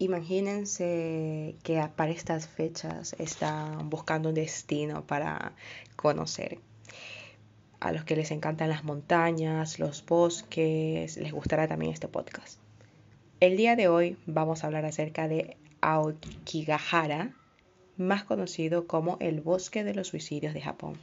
Imagínense que para estas fechas están buscando un destino para conocer. A los que les encantan las montañas, los bosques, les gustará también este podcast. El día de hoy vamos a hablar acerca de Aokigahara, más conocido como el bosque de los suicidios de Japón.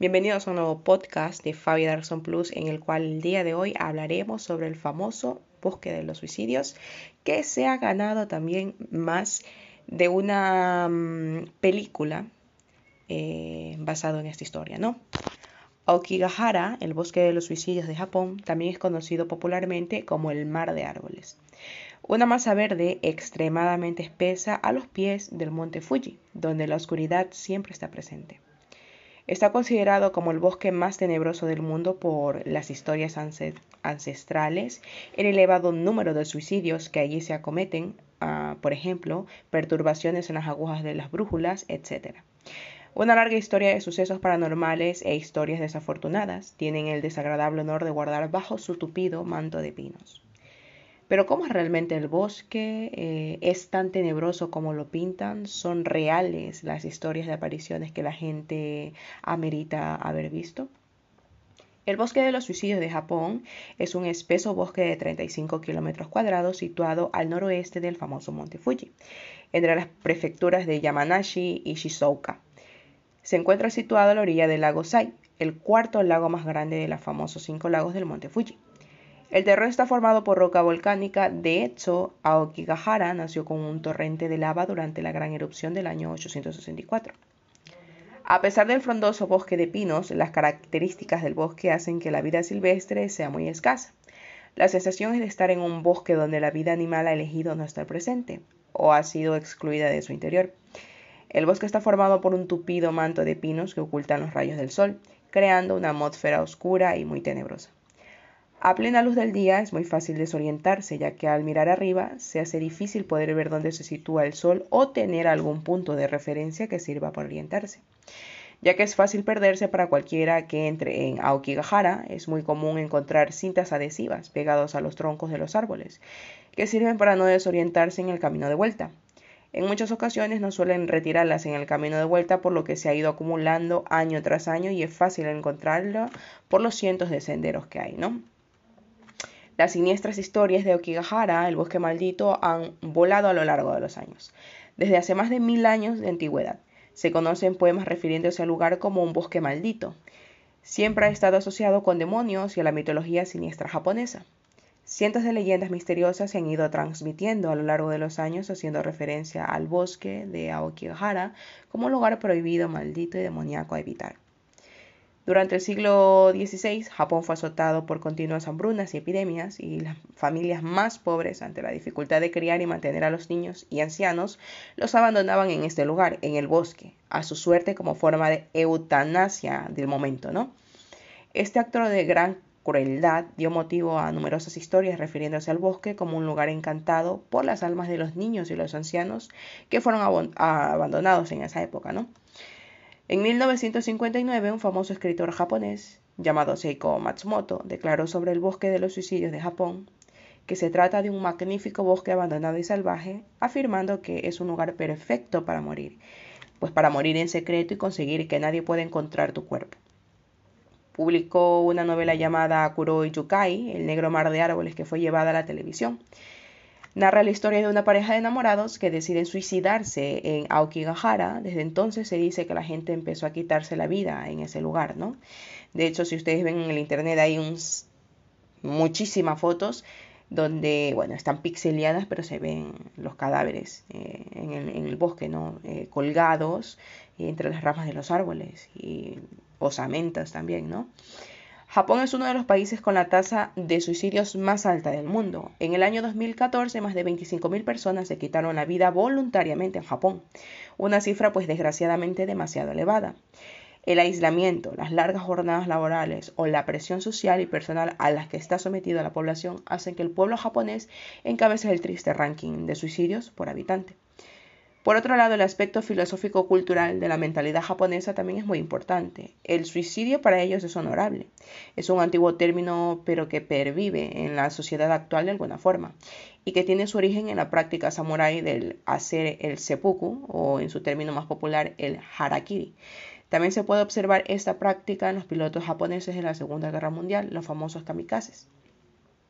Bienvenidos a un nuevo podcast de Fabi Darson Plus en el cual el día de hoy hablaremos sobre el famoso bosque de los suicidios que se ha ganado también más de una mm, película eh, basado en esta historia, ¿no? Aokigahara, el bosque de los suicidios de Japón, también es conocido popularmente como el mar de árboles. Una masa verde extremadamente espesa a los pies del monte Fuji, donde la oscuridad siempre está presente. Está considerado como el bosque más tenebroso del mundo por las historias ancestrales, el elevado número de suicidios que allí se acometen, ah, por ejemplo, perturbaciones en las agujas de las brújulas, etc. Una larga historia de sucesos paranormales e historias desafortunadas tienen el desagradable honor de guardar bajo su tupido manto de pinos. Pero ¿cómo es realmente el bosque? Eh, ¿Es tan tenebroso como lo pintan? ¿Son reales las historias de apariciones que la gente amerita haber visto? El bosque de los suicidios de Japón es un espeso bosque de 35 kilómetros cuadrados situado al noroeste del famoso monte Fuji, entre las prefecturas de Yamanashi y Shizuoka. Se encuentra situado a la orilla del lago Sai, el cuarto lago más grande de los famosos cinco lagos del monte Fuji. El terreno está formado por roca volcánica. De hecho, Aokigahara nació con un torrente de lava durante la gran erupción del año 864. A pesar del frondoso bosque de pinos, las características del bosque hacen que la vida silvestre sea muy escasa. La sensación es de estar en un bosque donde la vida animal ha elegido no estar presente o ha sido excluida de su interior. El bosque está formado por un tupido manto de pinos que ocultan los rayos del sol, creando una atmósfera oscura y muy tenebrosa. A plena luz del día es muy fácil desorientarse, ya que al mirar arriba se hace difícil poder ver dónde se sitúa el sol o tener algún punto de referencia que sirva para orientarse. Ya que es fácil perderse para cualquiera que entre en Aokigahara, es muy común encontrar cintas adhesivas pegadas a los troncos de los árboles, que sirven para no desorientarse en el camino de vuelta. En muchas ocasiones no suelen retirarlas en el camino de vuelta, por lo que se ha ido acumulando año tras año y es fácil encontrarla por los cientos de senderos que hay, ¿no? Las siniestras historias de Okigahara, el bosque maldito, han volado a lo largo de los años. Desde hace más de mil años de antigüedad, se conocen poemas refiriéndose al lugar como un bosque maldito. Siempre ha estado asociado con demonios y a la mitología siniestra japonesa. Cientos de leyendas misteriosas se han ido transmitiendo a lo largo de los años haciendo referencia al bosque de Aokigahara como un lugar prohibido, maldito y demoníaco a evitar. Durante el siglo XVI, Japón fue azotado por continuas hambrunas y epidemias y las familias más pobres, ante la dificultad de criar y mantener a los niños y ancianos, los abandonaban en este lugar, en el bosque, a su suerte como forma de eutanasia del momento, ¿no? Este acto de gran crueldad dio motivo a numerosas historias refiriéndose al bosque como un lugar encantado por las almas de los niños y los ancianos que fueron abandonados en esa época, ¿no? En 1959, un famoso escritor japonés llamado Seiko Matsumoto declaró sobre el bosque de los suicidios de Japón que se trata de un magnífico bosque abandonado y salvaje, afirmando que es un lugar perfecto para morir, pues para morir en secreto y conseguir que nadie pueda encontrar tu cuerpo. Publicó una novela llamada Kuroi Yukai, El negro mar de árboles, que fue llevada a la televisión narra la historia de una pareja de enamorados que deciden suicidarse en Aokigahara. Desde entonces se dice que la gente empezó a quitarse la vida en ese lugar, ¿no? De hecho, si ustedes ven en el internet hay muchísimas fotos donde, bueno, están pixeleadas, pero se ven los cadáveres eh, en, el, bosque, ¿no? Eh, colgados entre las ramas de los árboles y osamentas también, ¿no? Japón es uno de los países con la tasa de suicidios más alta del mundo. En el año 2014, más de 25.000 personas se quitaron la vida voluntariamente en Japón, una cifra pues desgraciadamente demasiado elevada. El aislamiento, las largas jornadas laborales o la presión social y personal a las que está sometida la población hacen que el pueblo japonés encabece el triste ranking de suicidios por habitante. Por otro lado, el aspecto filosófico-cultural de la mentalidad japonesa también es muy importante. El suicidio para ellos es honorable. Es un antiguo término, pero que pervive en la sociedad actual de alguna forma y que tiene su origen en la práctica samurái del hacer el seppuku o en su término más popular el harakiri. También se puede observar esta práctica en los pilotos japoneses de la Segunda Guerra Mundial, los famosos kamikazes.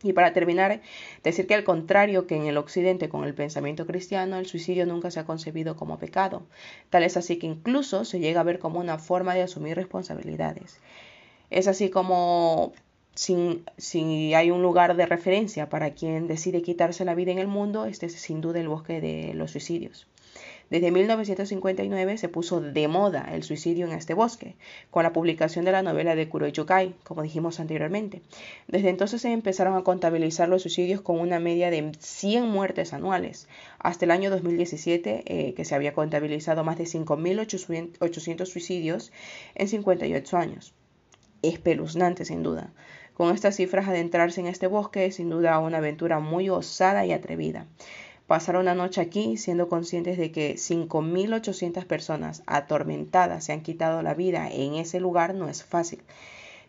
Y para terminar, decir que al contrario que en el occidente con el pensamiento cristiano, el suicidio nunca se ha concebido como pecado. Tal es así que incluso se llega a ver como una forma de asumir responsabilidades. Es así como si, si, hay un lugar de referencia para quien decide quitarse la vida en el mundo, este es sin duda el bosque de los suicidios. Desde 1959 se puso de moda el suicidio en este bosque, con la publicación de la novela de Kuroichukai, como dijimos anteriormente. Desde entonces se empezaron a contabilizar los suicidios con una media de 100 muertes anuales, hasta el año 2017, eh, que se había contabilizado más de 5.800 suicidios en 58 años. Espeluznante, sin duda. Con estas cifras, adentrarse en este bosque es sin duda una aventura muy osada y atrevida. Pasar una noche aquí siendo conscientes de que 5.800 personas atormentadas se han quitado la vida en ese lugar no es fácil.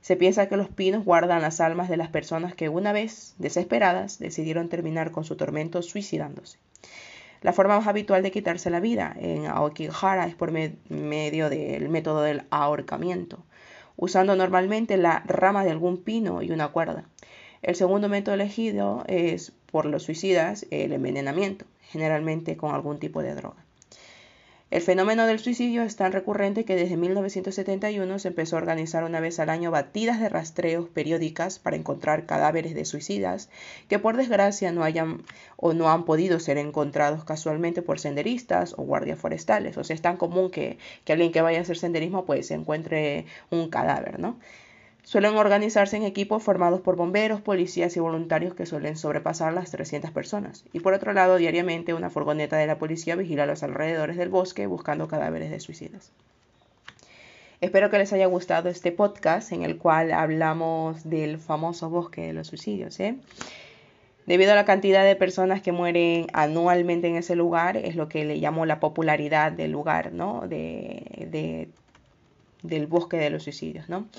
Se piensa que los pinos guardan las almas de las personas que una vez, desesperadas, decidieron terminar con su tormento suicidándose. La forma más habitual de quitarse la vida en Aokigahara es por medio del método del ahorcamiento, usando normalmente la rama de algún pino y una cuerda. El segundo método elegido es por los suicidas el envenenamiento, generalmente con algún tipo de droga. El fenómeno del suicidio es tan recurrente que desde 1971 se empezó a organizar una vez al año batidas de rastreos periódicas para encontrar cadáveres de suicidas que por desgracia no hayan o no han podido ser encontrados casualmente por senderistas o guardias forestales. O sea, es tan común que, que alguien que vaya a hacer senderismo pues encuentre un cadáver, ¿no? Suelen organizarse en equipos formados por bomberos, policías y voluntarios que suelen sobrepasar las 300 personas. Y por otro lado, diariamente una furgoneta de la policía vigila los alrededores del bosque buscando cadáveres de suicidas. Espero que les haya gustado este podcast en el cual hablamos del famoso bosque de los suicidios. ¿eh? Debido a la cantidad de personas que mueren anualmente en ese lugar, es lo que le llamo la popularidad del lugar, ¿no? De, del bosque de los suicidios, ¿no?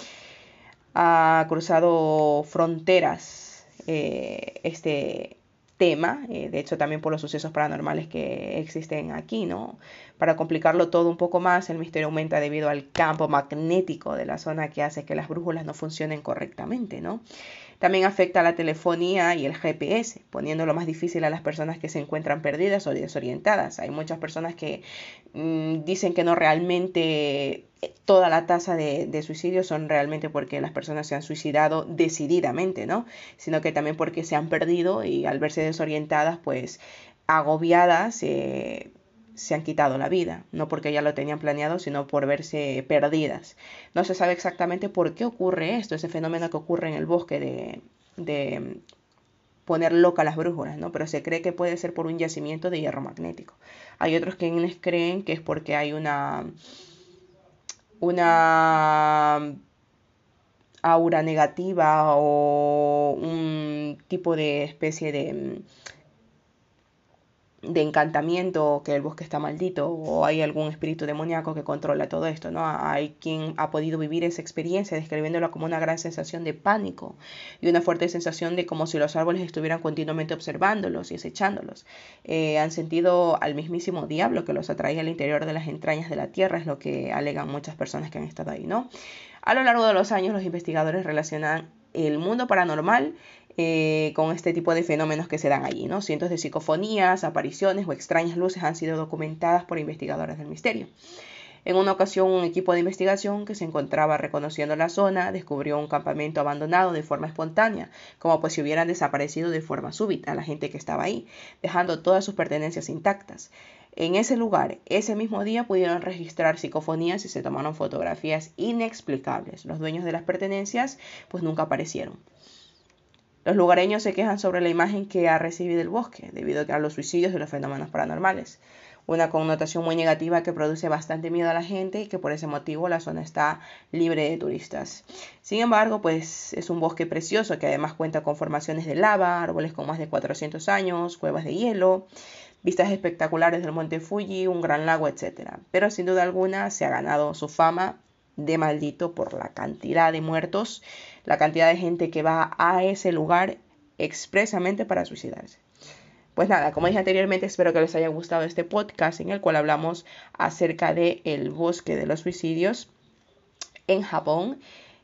Ha cruzado fronteras eh, este tema, eh, de hecho también por los sucesos paranormales que existen aquí, ¿no? Para complicarlo todo un poco más, el misterio aumenta debido al campo magnético de la zona que hace que las brújulas no funcionen correctamente, ¿no? También afecta a la telefonía y el GPS, poniéndolo más difícil a las personas que se encuentran perdidas o desorientadas. Hay muchas personas que mm, dicen que no realmente eh, toda la tasa de, de suicidios son realmente porque las personas se han suicidado decididamente, ¿no? Sino que también porque se han perdido y al verse desorientadas, pues agobiadas, eh, se han quitado la vida, no porque ya lo tenían planeado, sino por verse perdidas. No se sabe exactamente por qué ocurre esto, ese fenómeno que ocurre en el bosque de, de poner loca las brújulas, ¿no? Pero se cree que puede ser por un yacimiento de hierro magnético. Hay otros quienes creen que es porque hay una una aura negativa o un tipo de especie de, de encantamiento, que el bosque está maldito o hay algún espíritu demoníaco que controla todo esto, ¿no? Hay quien ha podido vivir esa experiencia describiéndola como una gran sensación de pánico y una fuerte sensación de como si los árboles estuvieran continuamente observándolos y acechándolos. Eh, han sentido al mismísimo diablo que los atrae al interior de las entrañas de la tierra, es lo que alegan muchas personas que han estado ahí, ¿no? A lo largo de los años los investigadores relacionan el mundo paranormal eh, con este tipo de fenómenos que se dan allí. ¿no? Cientos de psicofonías, apariciones o extrañas luces han sido documentadas por investigadores del misterio. En una ocasión, un equipo de investigación que se encontraba reconociendo la zona descubrió un campamento abandonado de forma espontánea, como pues si hubieran desaparecido de forma súbita la gente que estaba ahí, dejando todas sus pertenencias intactas. En ese lugar, ese mismo día pudieron registrar psicofonías y se tomaron fotografías inexplicables. Los dueños de las pertenencias pues nunca aparecieron. Los lugareños se quejan sobre la imagen que ha recibido el bosque debido a los suicidios y los fenómenos paranormales. Una connotación muy negativa que produce bastante miedo a la gente y que por ese motivo la zona está libre de turistas. Sin embargo, pues es un bosque precioso que además cuenta con formaciones de lava, árboles con más de 400 años, cuevas de hielo, vistas espectaculares del monte Fuji, un gran lago, etc. Pero sin duda alguna se ha ganado su fama de maldito por la cantidad de muertos, la cantidad de gente que va a ese lugar expresamente para suicidarse. Pues nada, como dije anteriormente, espero que les haya gustado este podcast en el cual hablamos acerca del el bosque de los suicidios en Japón.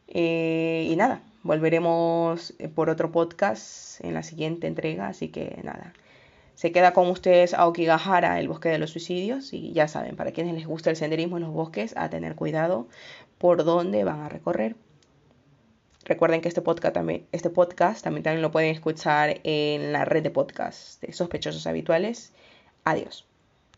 Eh, y nada, volveremos por otro podcast en la siguiente entrega, así que nada. Se queda con ustedes Aokigahara, el bosque de los suicidios, y ya saben, para quienes les gusta el senderismo en los bosques, a tener cuidado por dónde van a recorrer. Recuerden que este podcast también, este podcast también lo pueden escuchar en la red de podcasts de sospechosos habituales. Adiós.